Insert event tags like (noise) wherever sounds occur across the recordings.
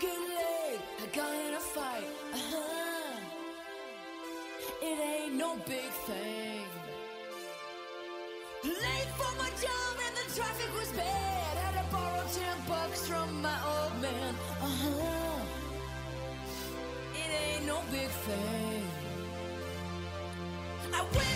get laid, I got in a fight. Uh-huh. It ain't no big thing. Late for my job and the traffic was bad. Had to borrow ten bucks from my old man. Uh huh. It ain't no big thing. I went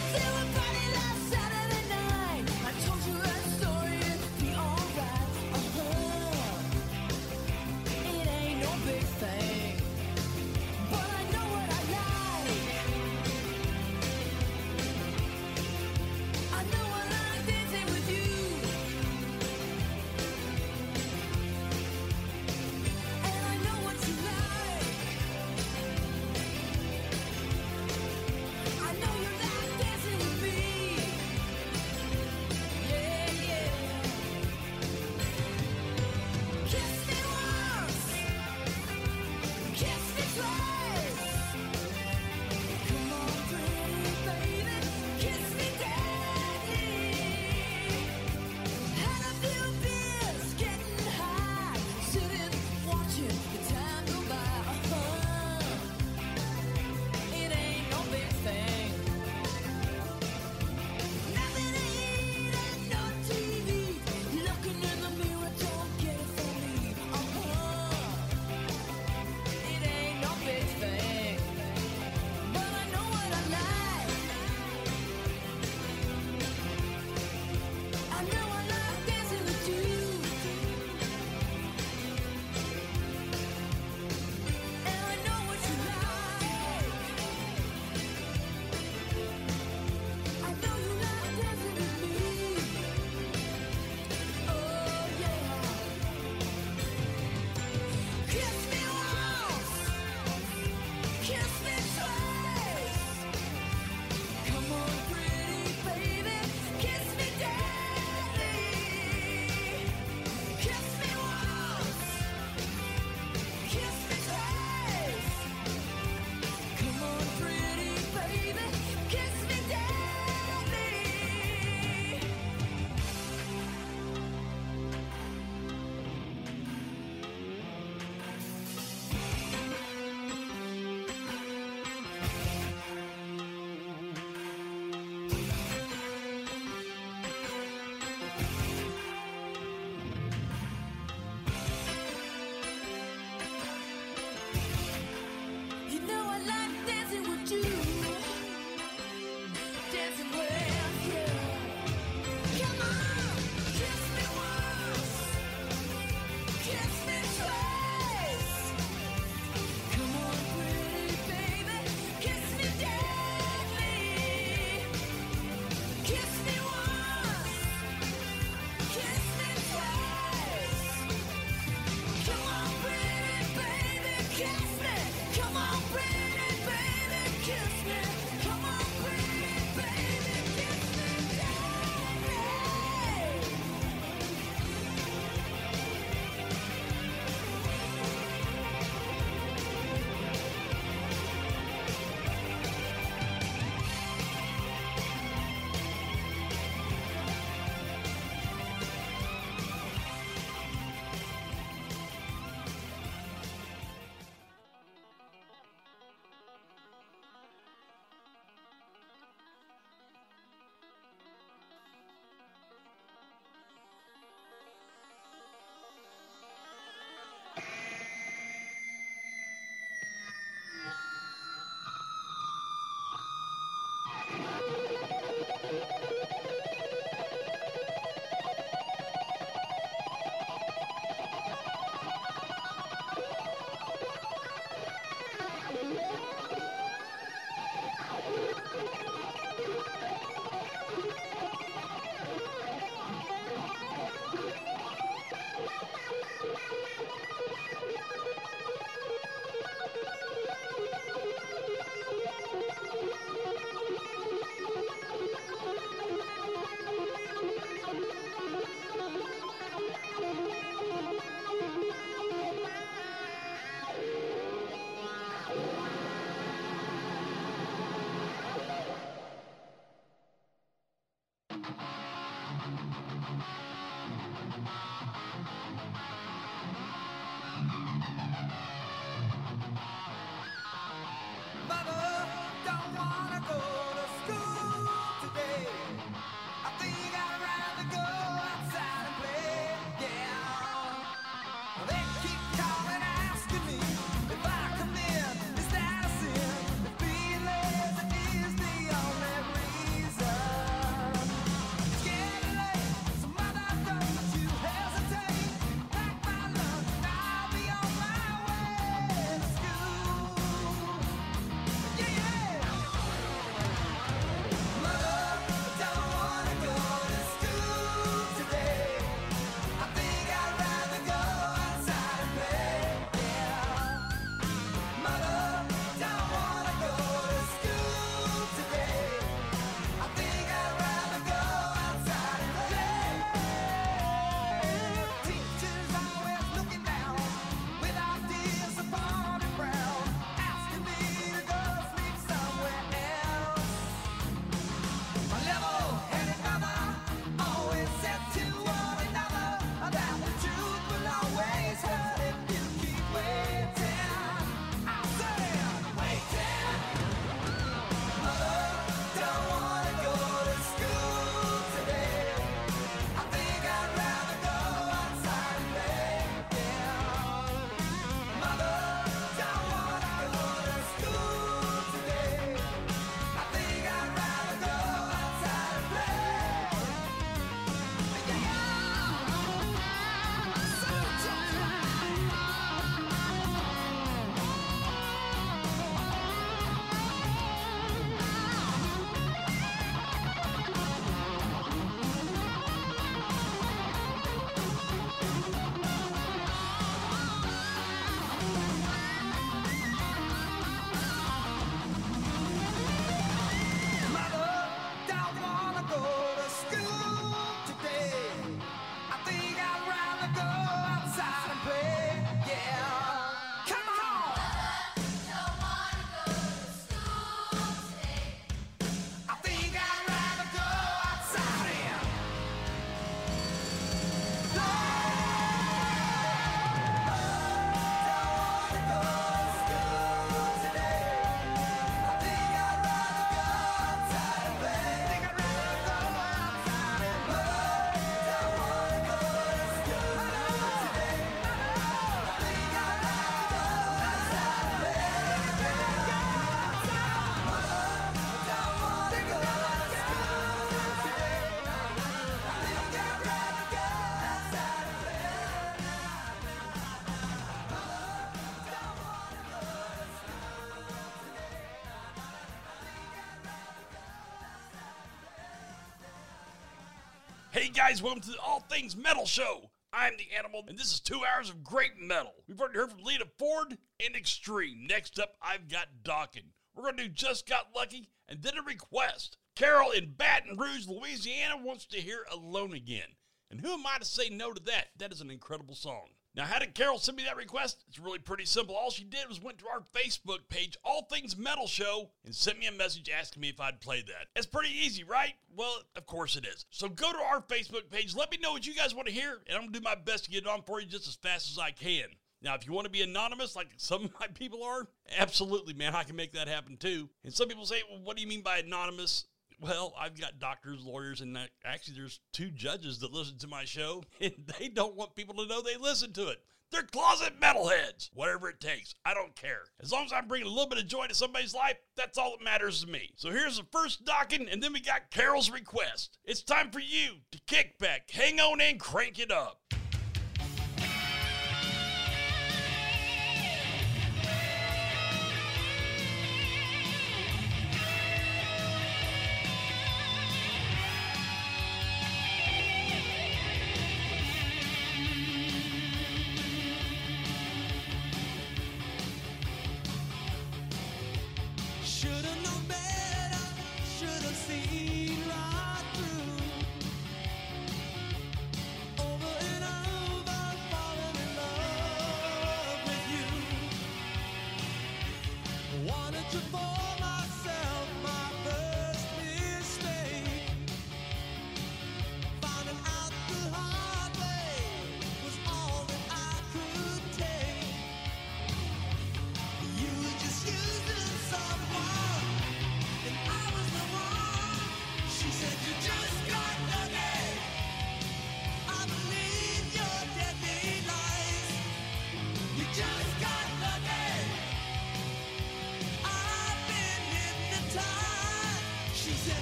Hey guys, welcome to the All Things Metal Show. I'm the Animal, and this is two hours of great metal. We've already heard from Lita Ford and Extreme. Next up, I've got Dokken. We're going to do Just Got Lucky and then a request. Carol in Baton Rouge, Louisiana wants to hear Alone Again. And who am I to say no to that? That is an incredible song. Now, how did Carol send me that request? It's really pretty simple. All she did was went to our Facebook page, All Things Metal Show, and sent me a message asking me if I'd play that. It's pretty easy, right? Well, of course it is. So go to our Facebook page, let me know what you guys want to hear, and I'm going to do my best to get it on for you just as fast as I can. Now, if you want to be anonymous like (laughs) some of my people are, absolutely, man, I can make that happen too. And some people say, well, what do you mean by anonymous? Well, I've got doctors, lawyers, and actually, there's two judges that listen to my show, (laughs) and they don't want people to know they listen to it. They're closet metalheads. Whatever it takes, I don't care. As long as I'm bringing a little bit of joy to somebody's life, that's all that matters to me. So here's the first Dokken, and then we got Carol's request. It's time for you to kick back, hang on, and crank it up.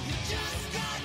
You just got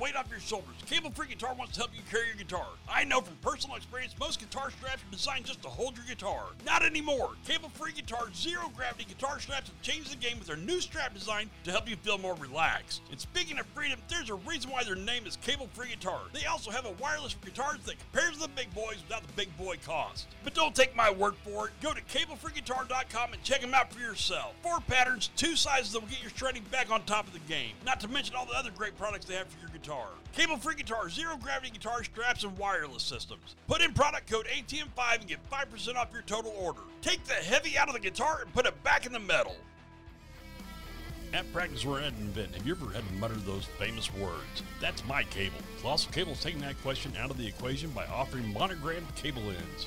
weight off your shoulders. Cable Free Guitar wants to help you carry your guitar. I know from personal experience, most guitar straps are designed just to hold your guitar. Not anymore. Cable Free Guitar's zero gravity guitar straps have changed the game with their new strap design to help you feel more relaxed. And speaking of freedom, there's a reason why their name is Cable Free Guitar. They also have a wireless for guitars that compares to the big boys without the big boy cost. But don't take my word for it. Go to cablefreeguitar.com and check them out for yourself. Four patterns, two sizes that will get your shredding back on top of the game. Not to mention all the other great products they have for your guitar. Cable Free Guitar, zero gravity guitar straps, and wireless systems. Put in product code ATM5 and get 5% off your total order. Take the heavy out of the guitar and put it back in the metal. At Practice Where Ed Invent, have you ever had to mutter those famous words? That's my cable. Colossal Cable is taking that question out of the equation by offering monogrammed cable ends.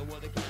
know what I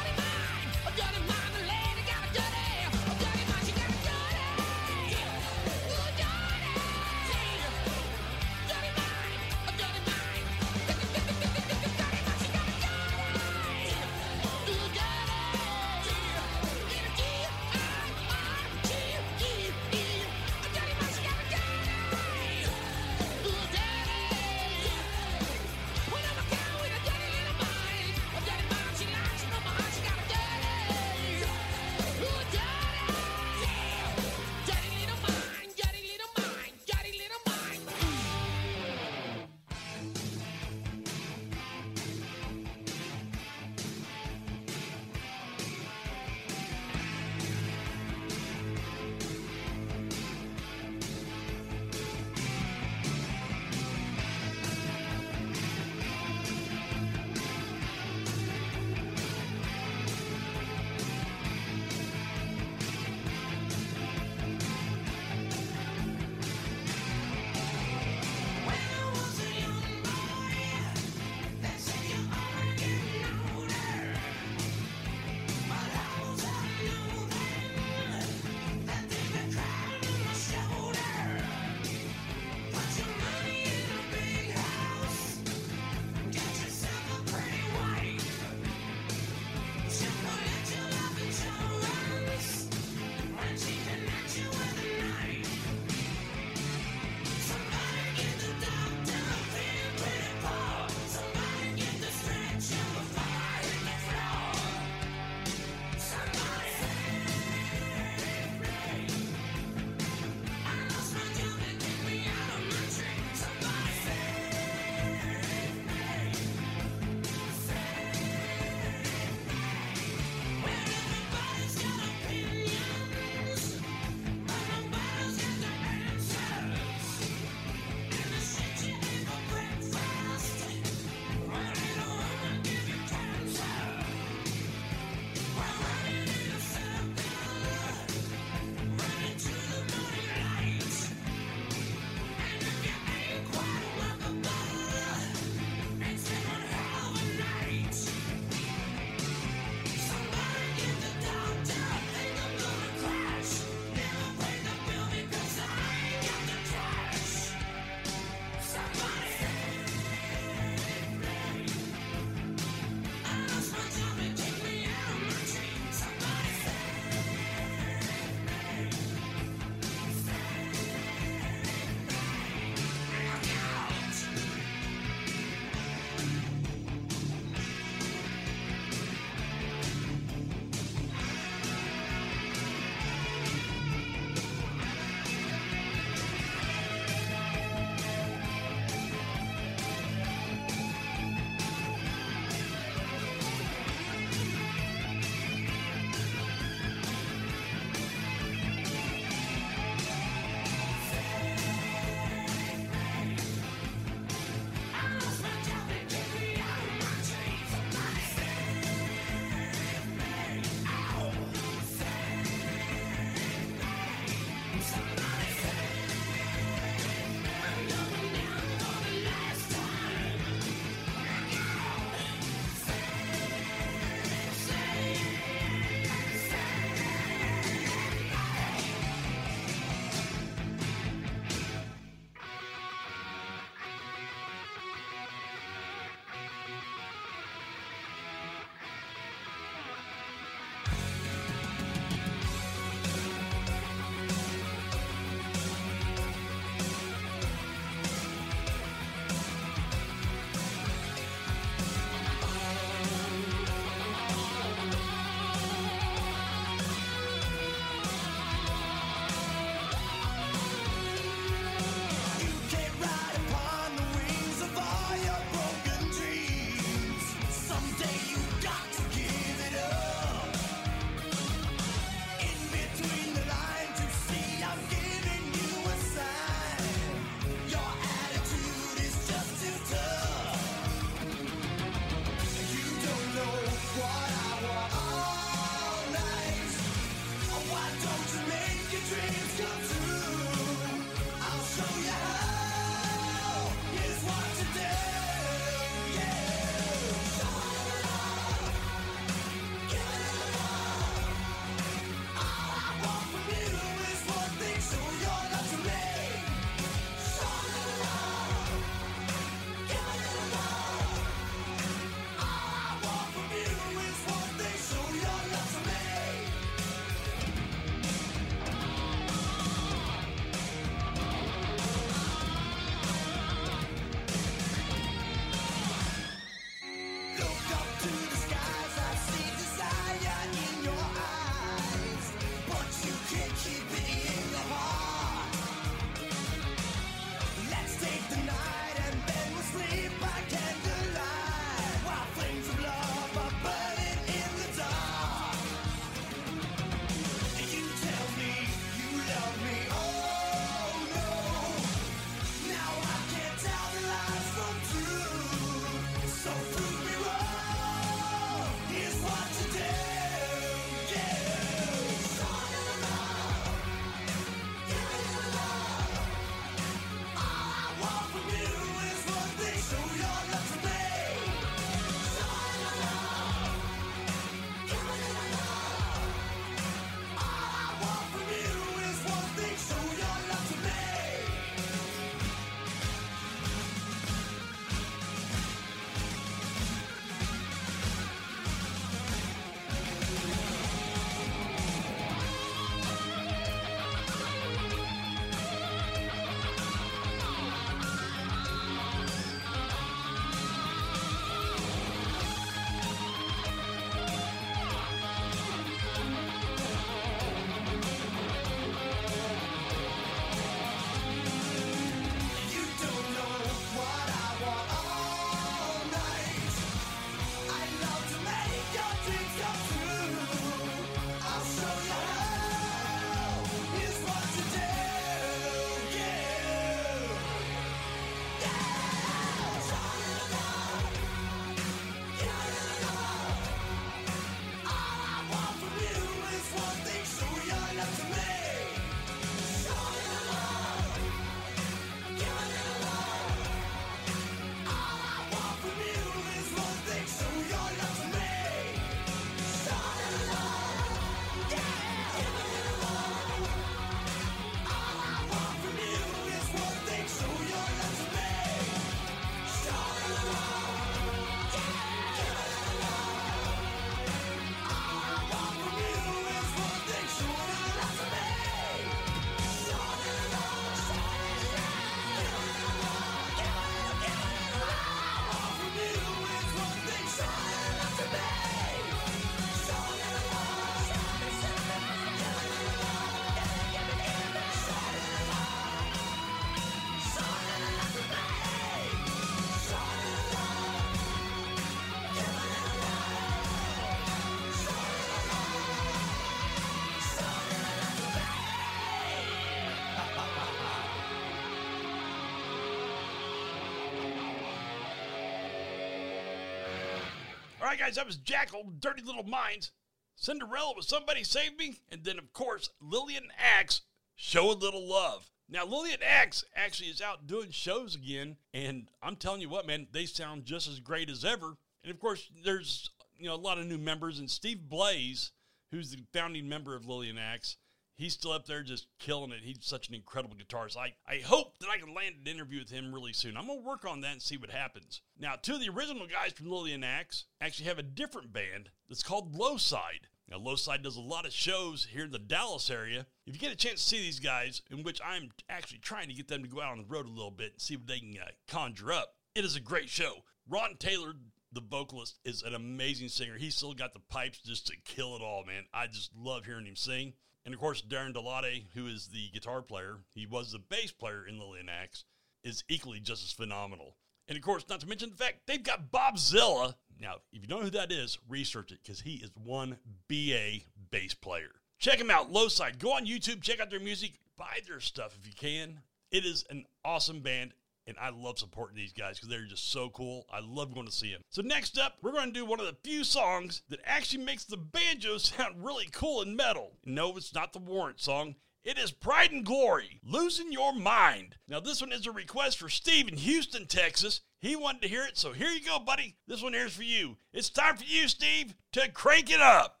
All right, guys, that was Jackyl, Dirty Little Minds. Cinderella was Somebody Save Me. And then, of course, Lillian Axe, Show a Little Love. Now, Lillian Axe actually is out doing shows again. And I'm telling you what, man, they sound just as great as ever. And of course, there's you know a lot of new members. And Steve Blaze, who's the founding member of Lillian Axe, he's still up there just killing it. He's such an incredible guitarist. I, I hope that I can land an interview with him really soon. I'm going to work on that and see what happens. Now, two of the original guys from Lillian Axe actually have a different band that's called Low Side. Now, Low Side does a lot of shows here in the Dallas area. If you get a chance to see these guys, in which I'm actually trying to get them to go out on the road a little bit and see what they can uh, conjure up, it is a great show. Ron Taylor, the vocalist, is an amazing singer. He's still got the pipes just to kill it all, man. I just love hearing him sing. And of course, Darren DeLatte, who is the guitar player, he was the bass player in Lillian Axe, is equally just as phenomenal. And of course, not to mention the fact they've got Bob Zilla. Now, if you don't know who that is, research it because he is one BA bass player. Check him out, Low Side. Go on YouTube, check out their music, buy their stuff if you can. It is an awesome band, and I love supporting these guys because they're just so cool. I love going to see them. So next up, we're going to do one of the few songs that actually makes the banjo (laughs) sound really cool and metal. No, it's not the Warrant song. It is Pride and Glory, Losing Your Mind. Now, this one is a request for Steve in Houston, Texas. He wanted to hear it, so here you go, buddy. This one here's for you. It's time for you, Steve, to crank it up.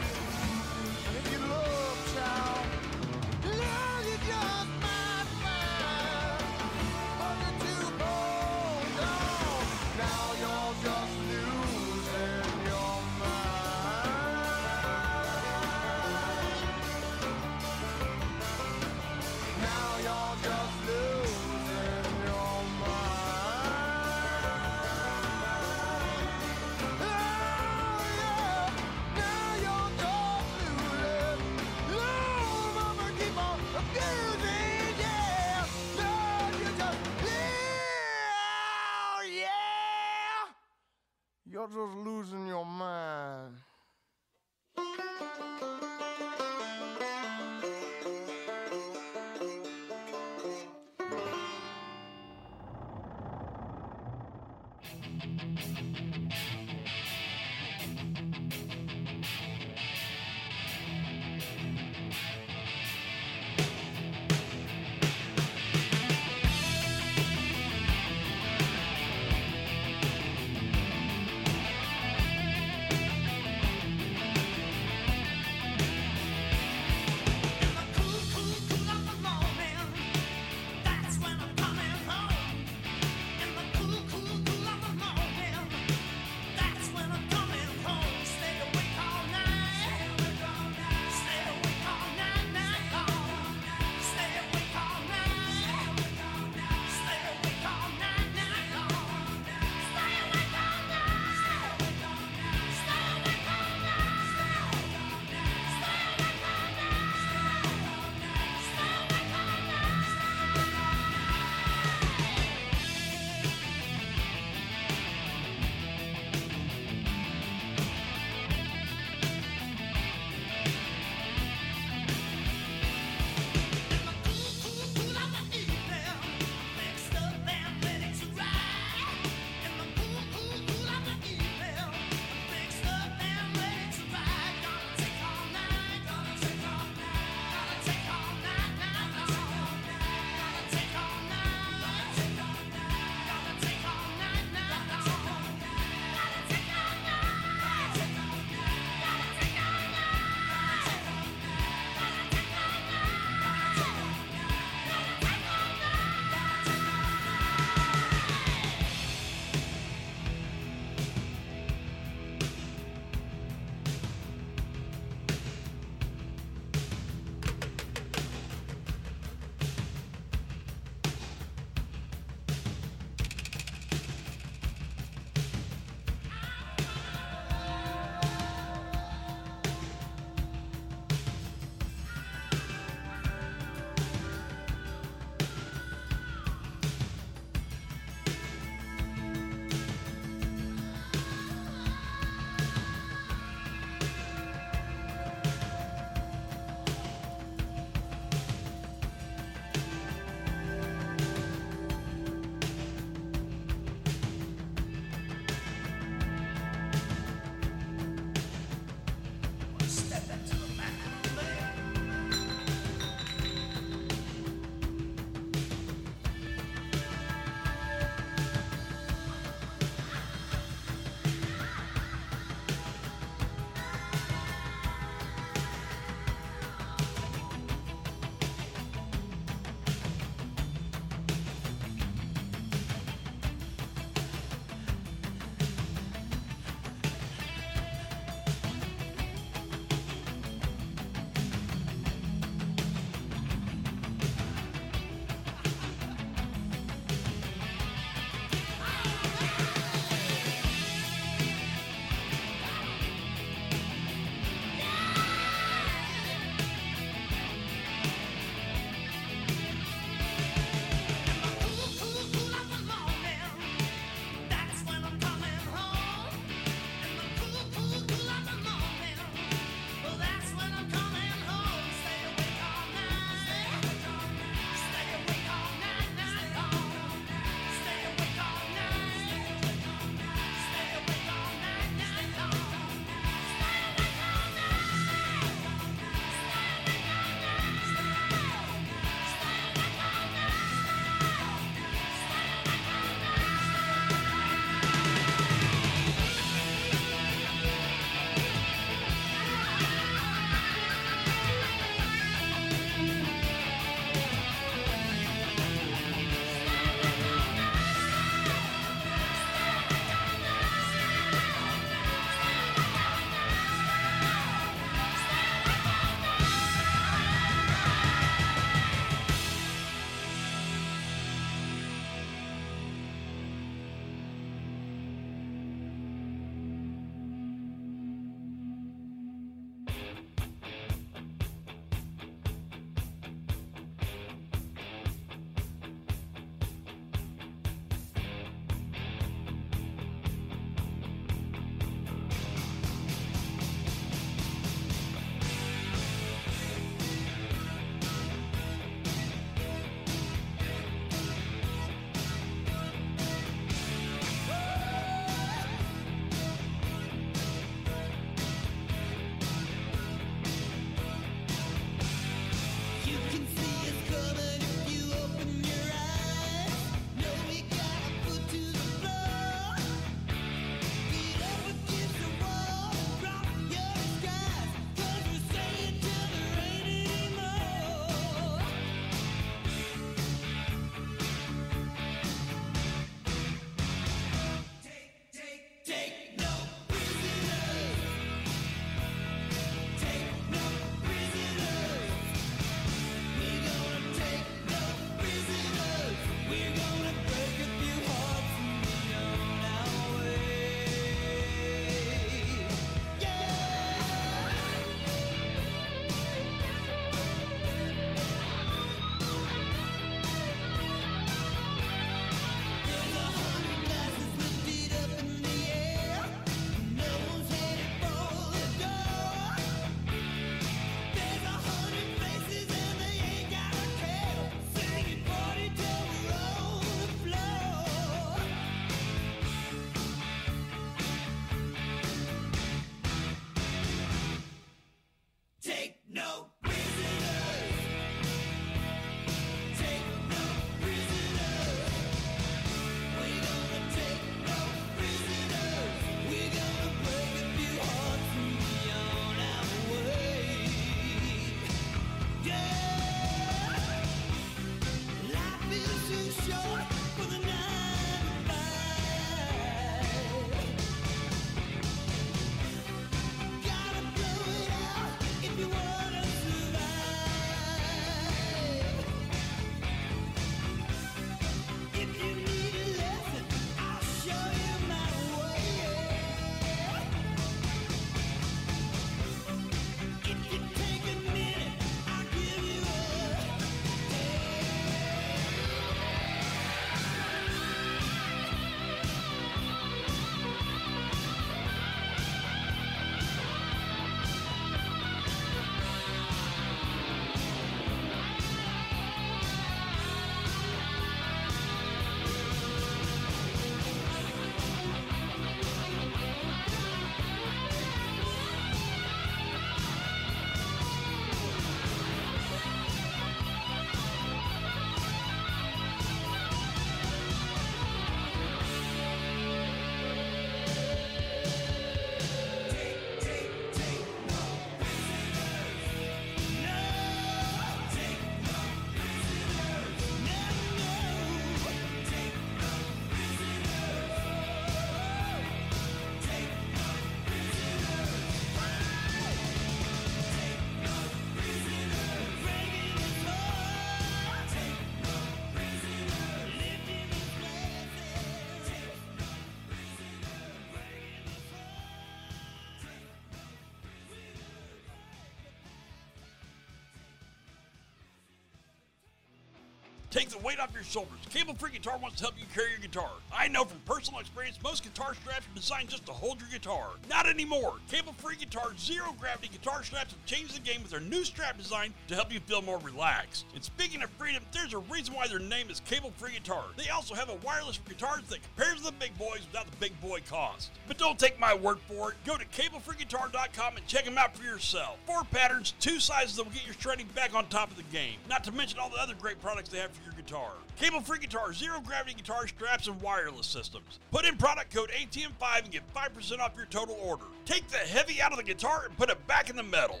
Take the weight off your shoulders. Cable Free Guitar wants to help you carry your guitar. I know from personal experience, most guitar straps designed just to hold your guitar. Not anymore. Cable Free Guitar's zero gravity guitar straps have changed the game with their new strap design to help you feel more relaxed. And speaking of freedom, there's a reason why their name is Cable Free Guitar. They also have a wireless for guitars that compares to the big boys without the big boy cost. But don't take my word for it. Go to cablefreeguitar.com and check them out for yourself. Four patterns, two sizes that will get your shredding back on top of the game. Not to mention all the other great products they have for your guitar. Cable Free Guitar, zero gravity guitar straps, and wireless systems. Put in product code ATM5 and get 5% off your total order. Take the heavy out of the guitar and put it back in the metal.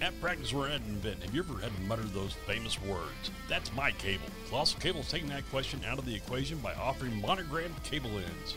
At Practice We're at Invent, have you ever had to mutter those famous words? That's my cable. Colossal Cable's taking that question out of the equation by offering monogrammed cable ends.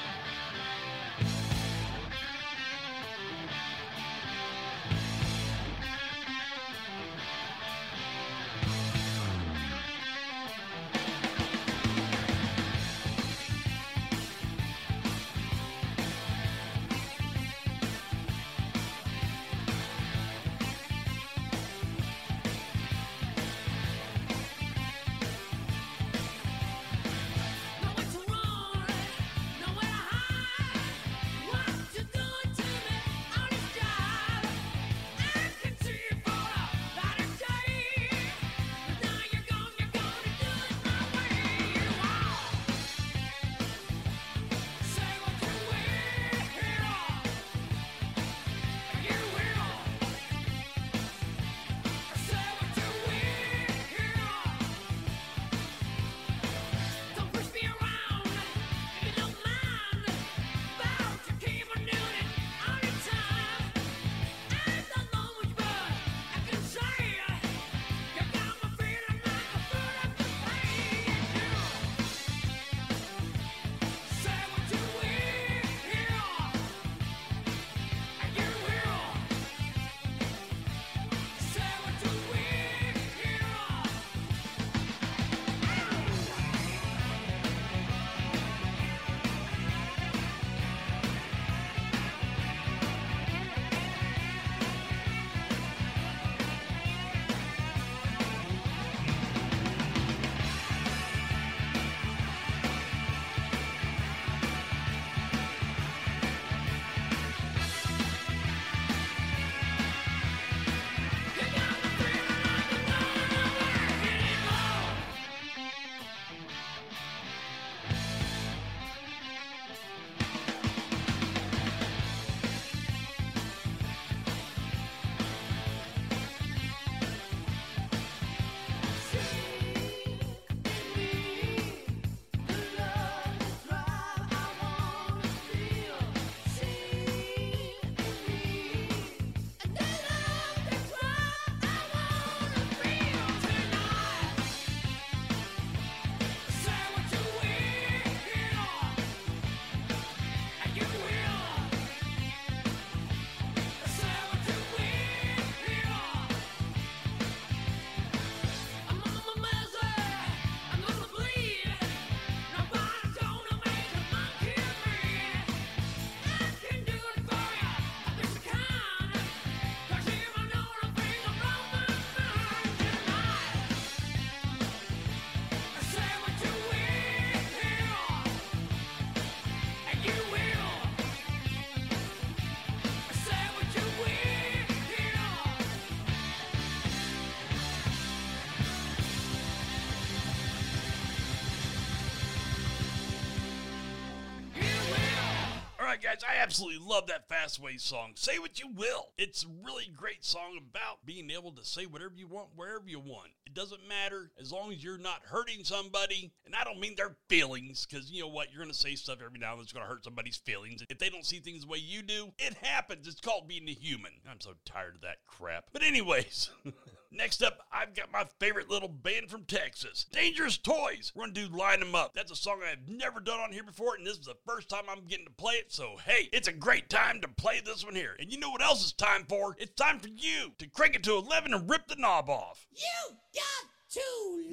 Guys, I absolutely love that Fastway song. Say what you will. It's a really great song about being able to say whatever you want, wherever you want. It doesn't matter as long as you're not hurting somebody. And I don't mean their feelings, because you know what? You're going to say stuff every now and then that's going to hurt somebody's feelings. If they don't see things the way you do, it happens. It's called being a human. I'm so tired of that crap. But, anyways. (laughs) Next up, I've got my favorite little band from Texas, Dangerous Toys. We're going to do Line Them Up. That's a song I've never done on here before, and this is the first time I'm getting to play it. So, hey, it's a great time to play this one here. And you know what else it's time for? It's time for you to crank it to 11 and rip the knob off. You got to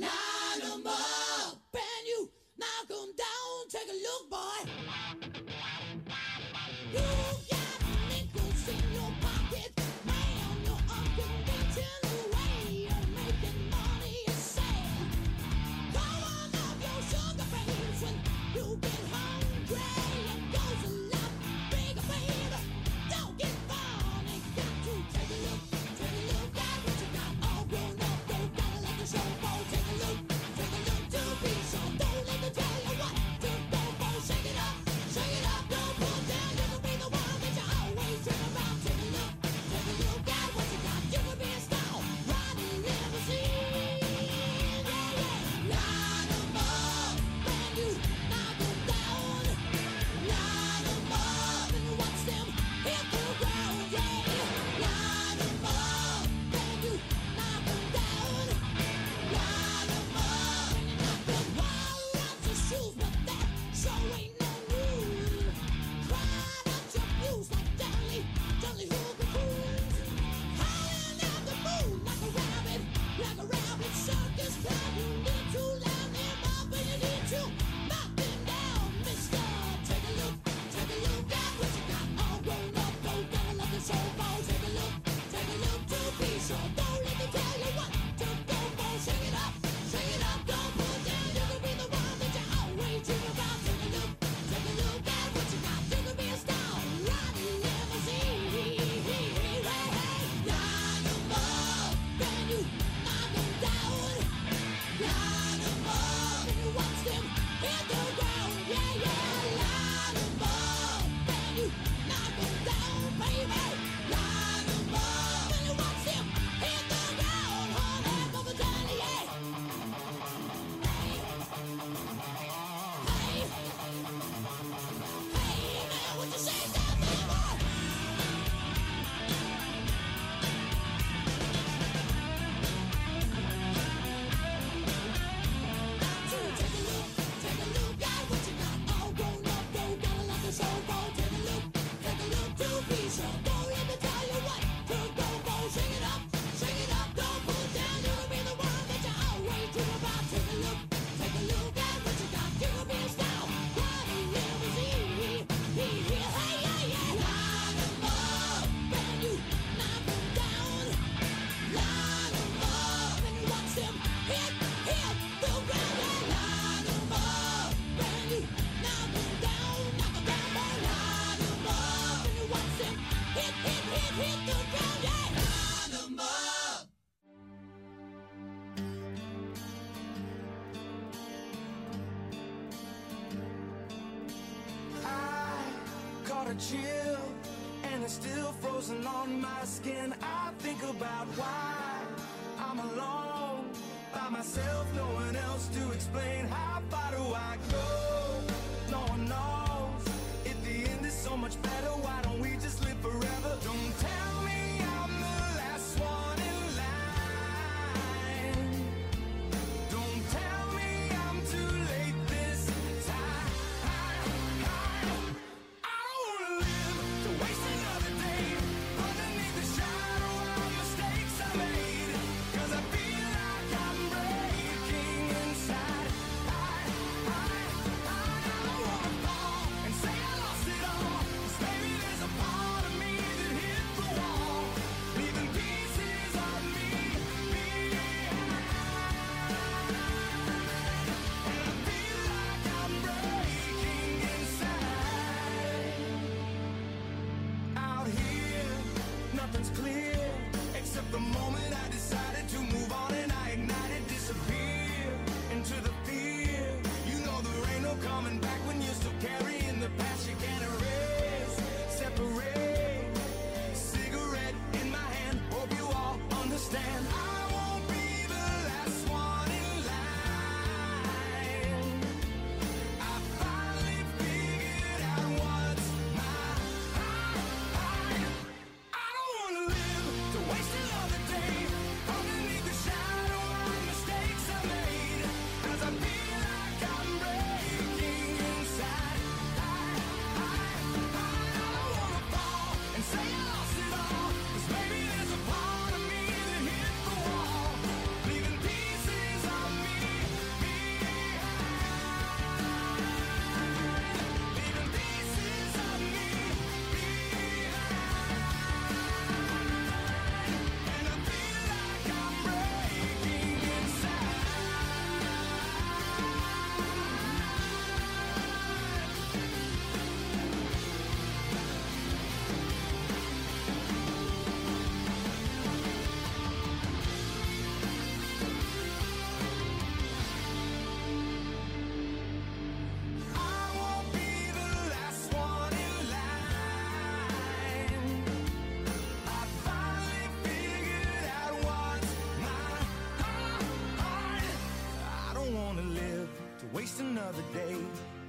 line them up, and you knock them down. Take a look, boy. You got chill and it's still frozen on my skin. I think about why I'm alone by myself, no one else to explain how.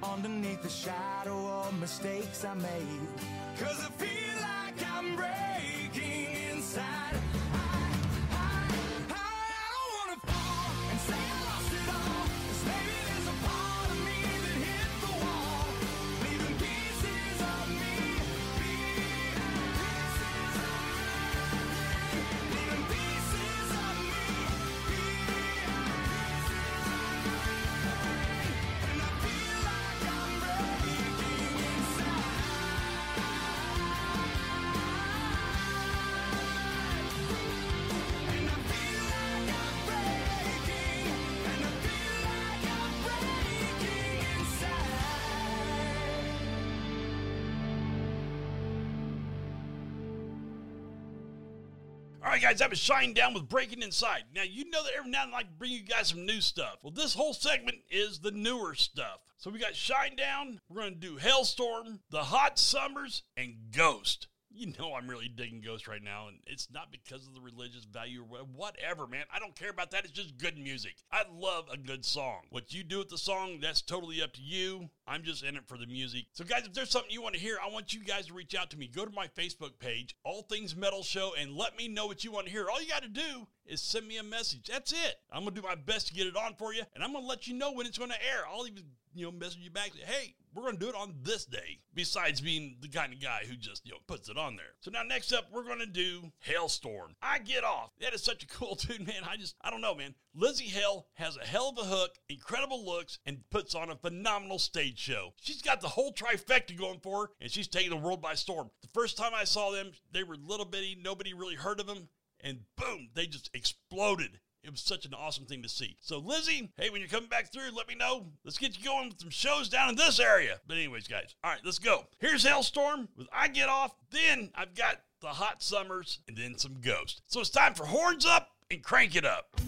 Underneath the shadow of mistakes I made. Cause I feel right, guys, that was Shinedown with Breaking Inside. Now, you know that every now and then I like bring you guys some new stuff. Well, this whole segment is the newer stuff. So we got Shinedown, we're going to do Halestorm, The Hot Summers, and Ghost. You know I'm really digging Ghost right now, and it's not because of the religious value or whatever, man. I don't care about that. It's just good music. I love a good song. What you do with the song, that's totally up to you. I'm just in it for the music. So, guys, if there's something you want to hear, I want you guys to reach out to me. Go to my Facebook page, All Things Metal Show, and let me know what you want to hear. All you got to do is send me a message. That's it. I'm going to do my best to get it on for you, and I'm going to let you know when it's going to air. I'll even, you know, message you back. Hey, we're going to do it on this day. Besides being the kind of guy who just, you know, puts it on there. So now next up, we're going to do Halestorm. I get off. That is such a cool (laughs) tune, man. I just, I don't know, man. Lzzy Hale has a hell of a hook, incredible looks, and puts on a phenomenal stage show. She's got the whole trifecta going for her, and she's taking the world by storm. The first time I saw them, they were little bitty, nobody really heard of them, and boom, they just exploded. It was such an awesome thing to see. So, Lzzy, hey, when you're coming back through, let me know. Let's get you going with some shows down in this area. But, anyways, guys, all right, let's go. Here's Halestorm with I Get Off. Then I've got the Hot Summers and then some Ghost. So, it's time for Horns Up and Crank It Up.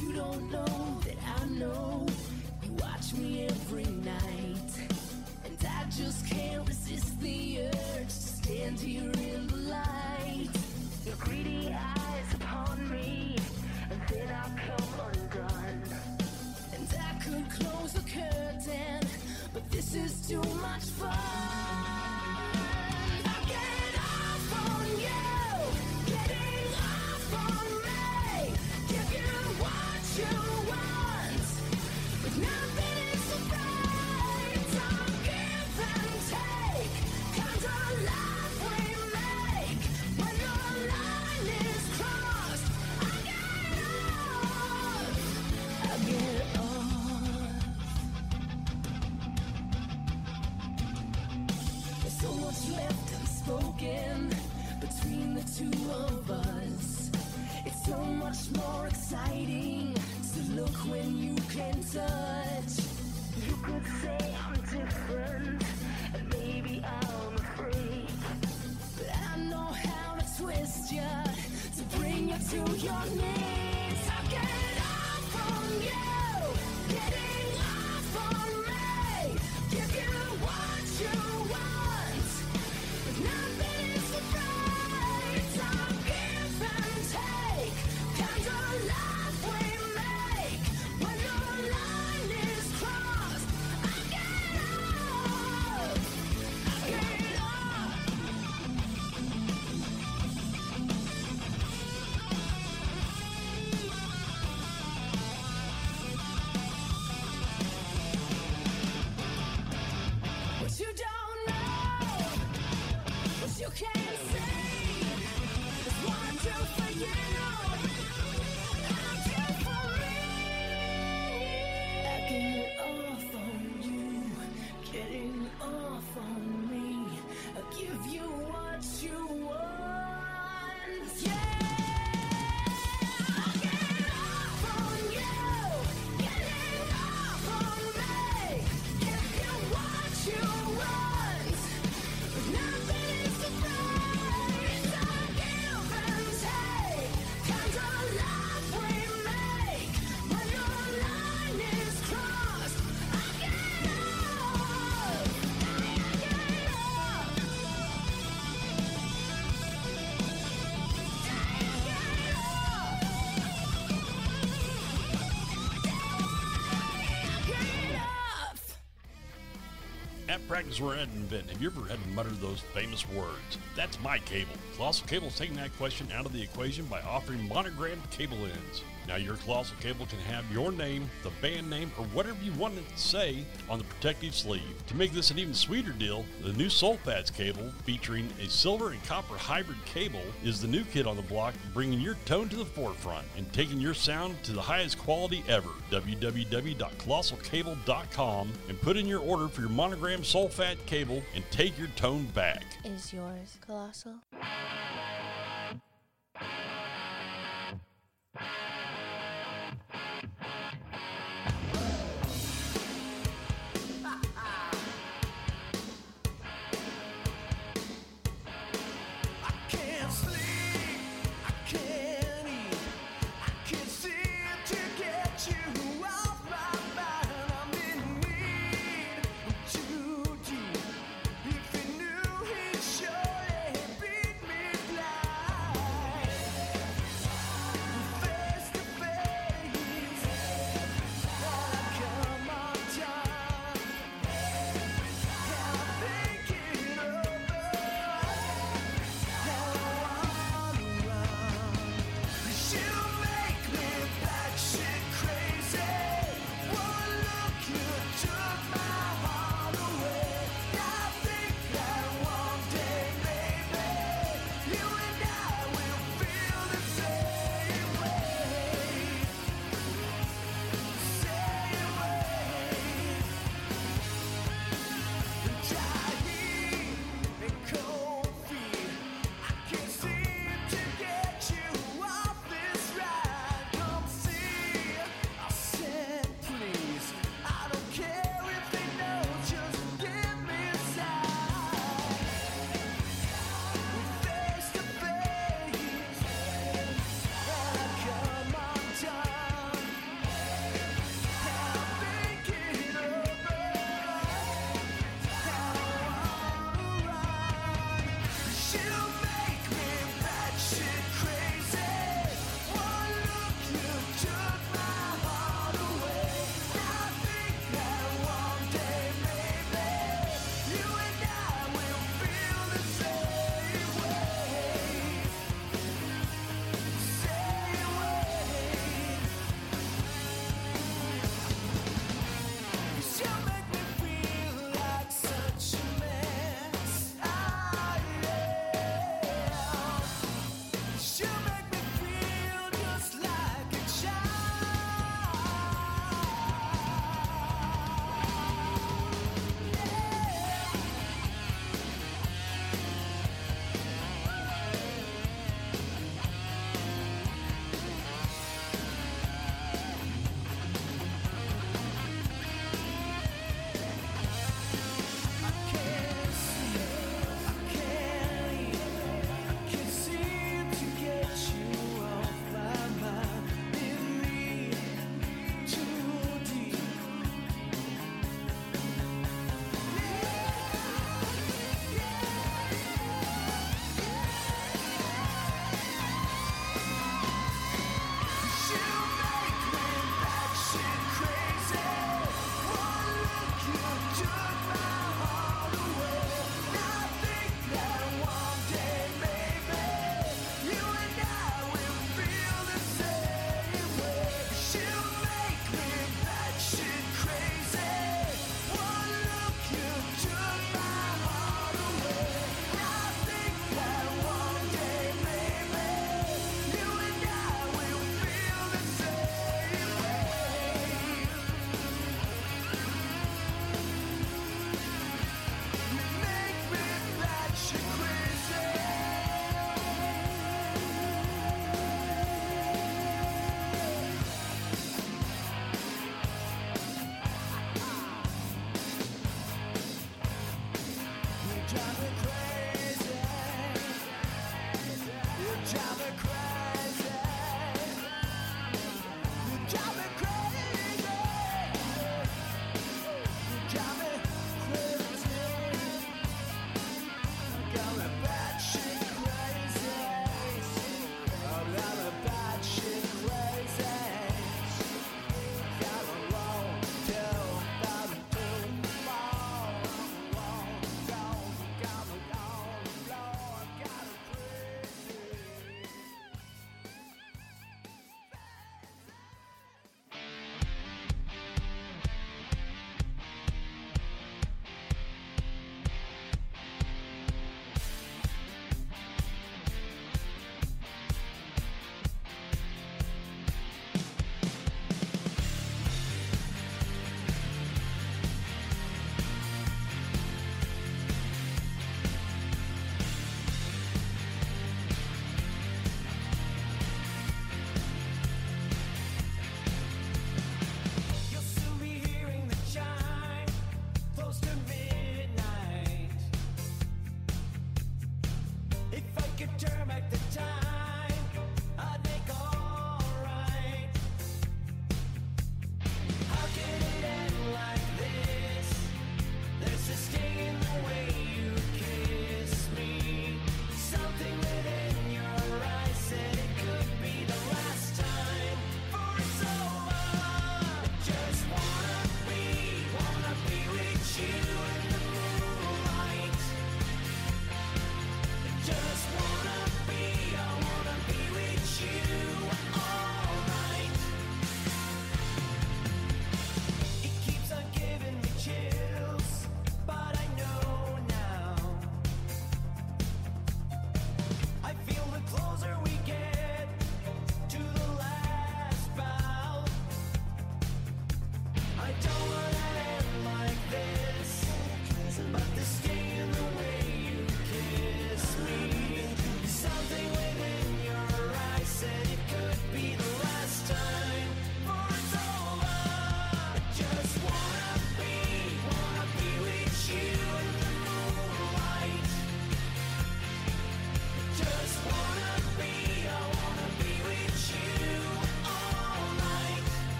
You don't know that I know. Me every night. And I just can't resist the urge to stand here in the light. Your greedy eyes upon me, and then I come undone. And I could close the curtain, but this is too much fun. Practice or at an event, have you ever had to mutter those famous words? That's my cable. Colossal Cable's taking that question out of the equation by offering monogrammed cable ends. Now, your Colossal Cable can have your name, the band name, or whatever you want it to say on the protective sleeve. To make this an even sweeter deal, the new Soulfats cable, featuring a silver and copper hybrid cable, is the new kid on the block, bringing your tone to the forefront and taking your sound to the highest quality ever. www.colossalcable.com and put in your order for your monogram Soulfat cable and take your tone back. Is yours colossal?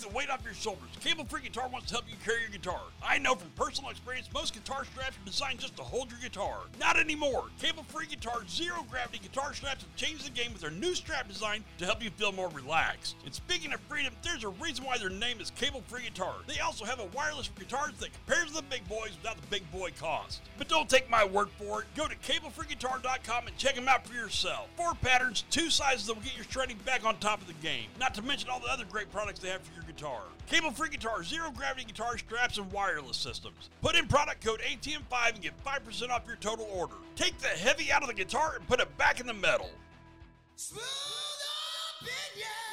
Take the weight off your shoulders. Cable Free Guitar wants to help you carry your guitar. I know from personal experience, most guitar straps are designed just to hold your guitar. Not anymore. Cable Free Guitar Zero Gravity guitar straps have changed the game with their new strap design to help you feel more relaxed. And speaking of freedom, there's a reason why their name is Cable Free Guitar. They also have a wireless for guitars that compares to the big boys without the big boy cost. But don't take my word for it. Go to cablefreeguitar.com and check them out for yourself. Four patterns, two sizes that will get your shredding back on top of the game. Not to mention all the other great products they have for your guitar. Cable free guitar, zero gravity guitar straps, and wireless systems. Put in product code ATM5 and get 5% off your total order. Take the heavy out of the guitar and put it back in the metal. Smooth opinion.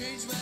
Changed my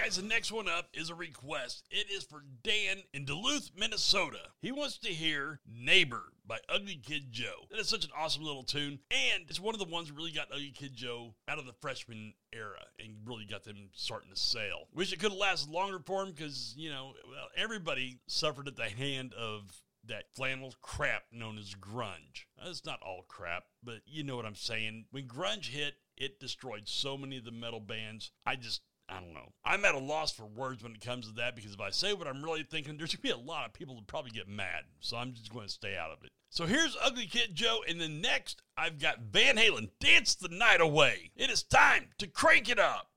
guys, the next one up is a request. It is for Dan in Duluth, Minnesota. He wants to hear Neighbor by Ugly Kid Joe. That is such an awesome little tune, and it's one of the ones that really got Ugly Kid Joe out of the freshman era and really got them starting to sail. Wish it could have lasted longer for him because, you know, well, everybody suffered at the hand of that flannel crap known as grunge. It's not all crap, but you know what I'm saying. When grunge hit, it destroyed so many of the metal bands. I just, I don't know. I'm at a loss for words when it comes to that because if I say what I'm really thinking, there's going to be a lot of people that probably get mad. So I'm just going to stay out of it. So here's Ugly Kid Joe, and then next, I've got Van Halen, Dance the Night Away. It is time to crank it up.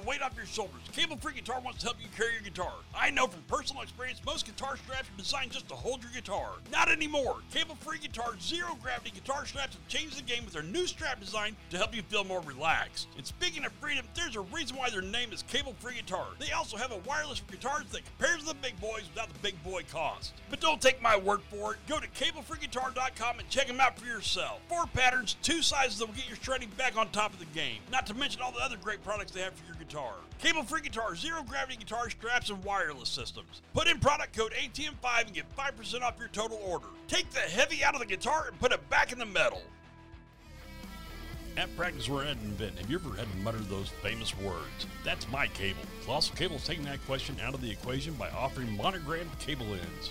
Weight off your shoulders. Cable Free Guitar wants to help you carry your guitar. I know from personal experience, most guitar straps are designed just to hold your guitar. Not anymore. Cable Free Guitar Zero Gravity guitar straps have changed the game with their new strap design to help you feel more relaxed. And speaking of freedom, there's a reason why their name is Cable Free Guitar. They also have a wireless for guitars that compares to the big boys without the big boy cost. But don't take my word for it. Go to cablefreeguitar.com and check them out for yourself. Four patterns, two sizes that will get your shredding back on top of the game. Not to mention all the other great products they have for your guitar. Cable free guitar, zero gravity guitar straps, and wireless systems. Put in product code ATM5 and get 5% off your total order. Take the heavy out of the guitar and put it back in the metal. At practice, we're at an event. Have you ever had to mutter those famous words? That's my cable. Colossal Cable is taking that question out of the equation by offering monogrammed cable ends.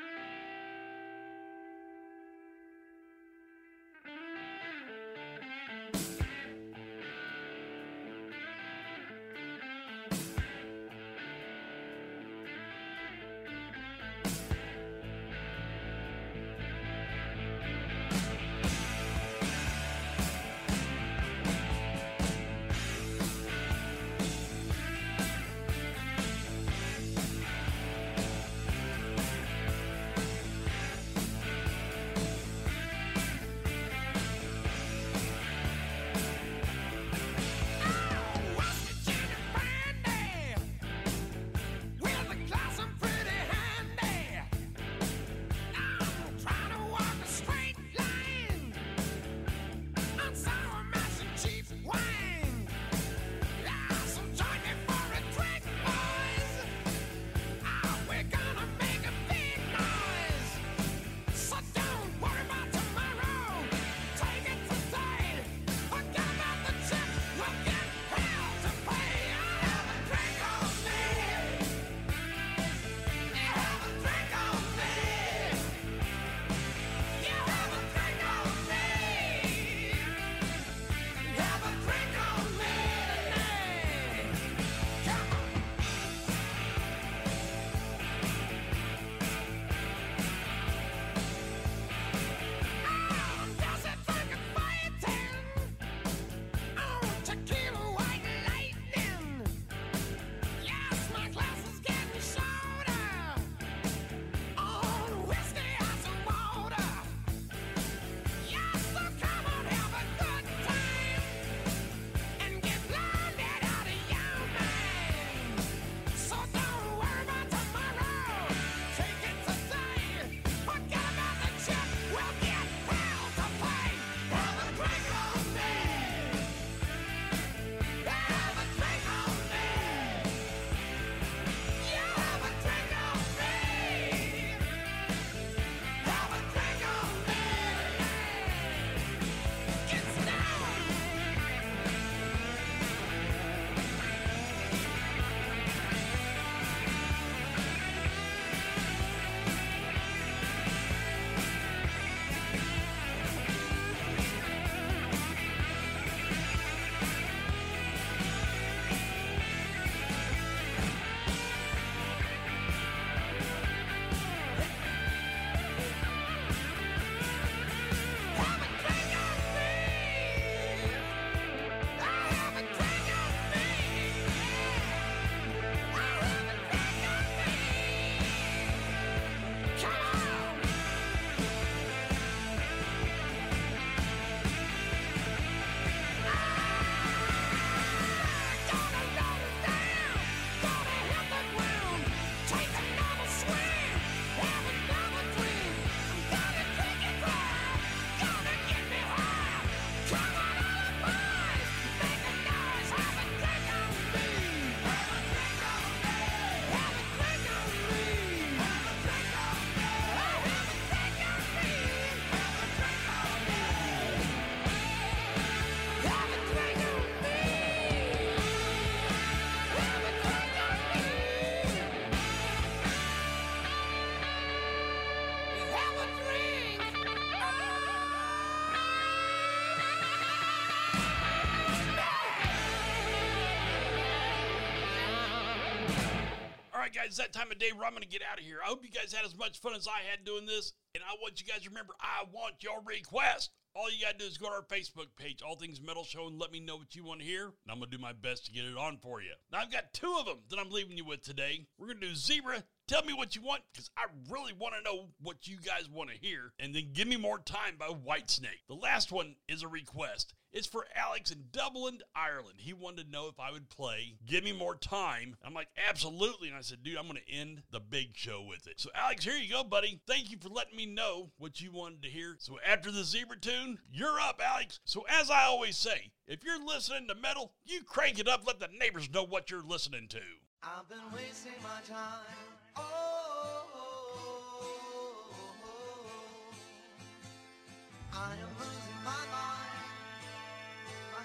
Right, guys, that time of day where I'm going to get out of here. I hope you guys had as much fun as I had doing this. And I want you guys to remember, I want your request. All you got to do is go to our Facebook page, All Things Metal Show, and let me know what you want to hear. And I'm going to do my best to get it on for you. Now, I've got two of them that I'm leaving you with today. We're going to do Zebra. Tell me what you want because I really want to know what you guys want to hear. And then Give Me More Time by Whitesnake. The last one is a request. It's for Alex in Dublin, Ireland. He wanted to know if I would play Give Me More Time. I'm like, absolutely. And I said, dude, I'm going to end the big show with it. So, Alex, here you go, buddy. Thank you for letting me know what you wanted to hear. So, after the zebra tune, you're up, Alex. So, as I always say, if you're listening to metal, you crank it up, let the neighbors know what you're listening to. I've been wasting my time. Oh, oh, oh, oh I am losing my mind.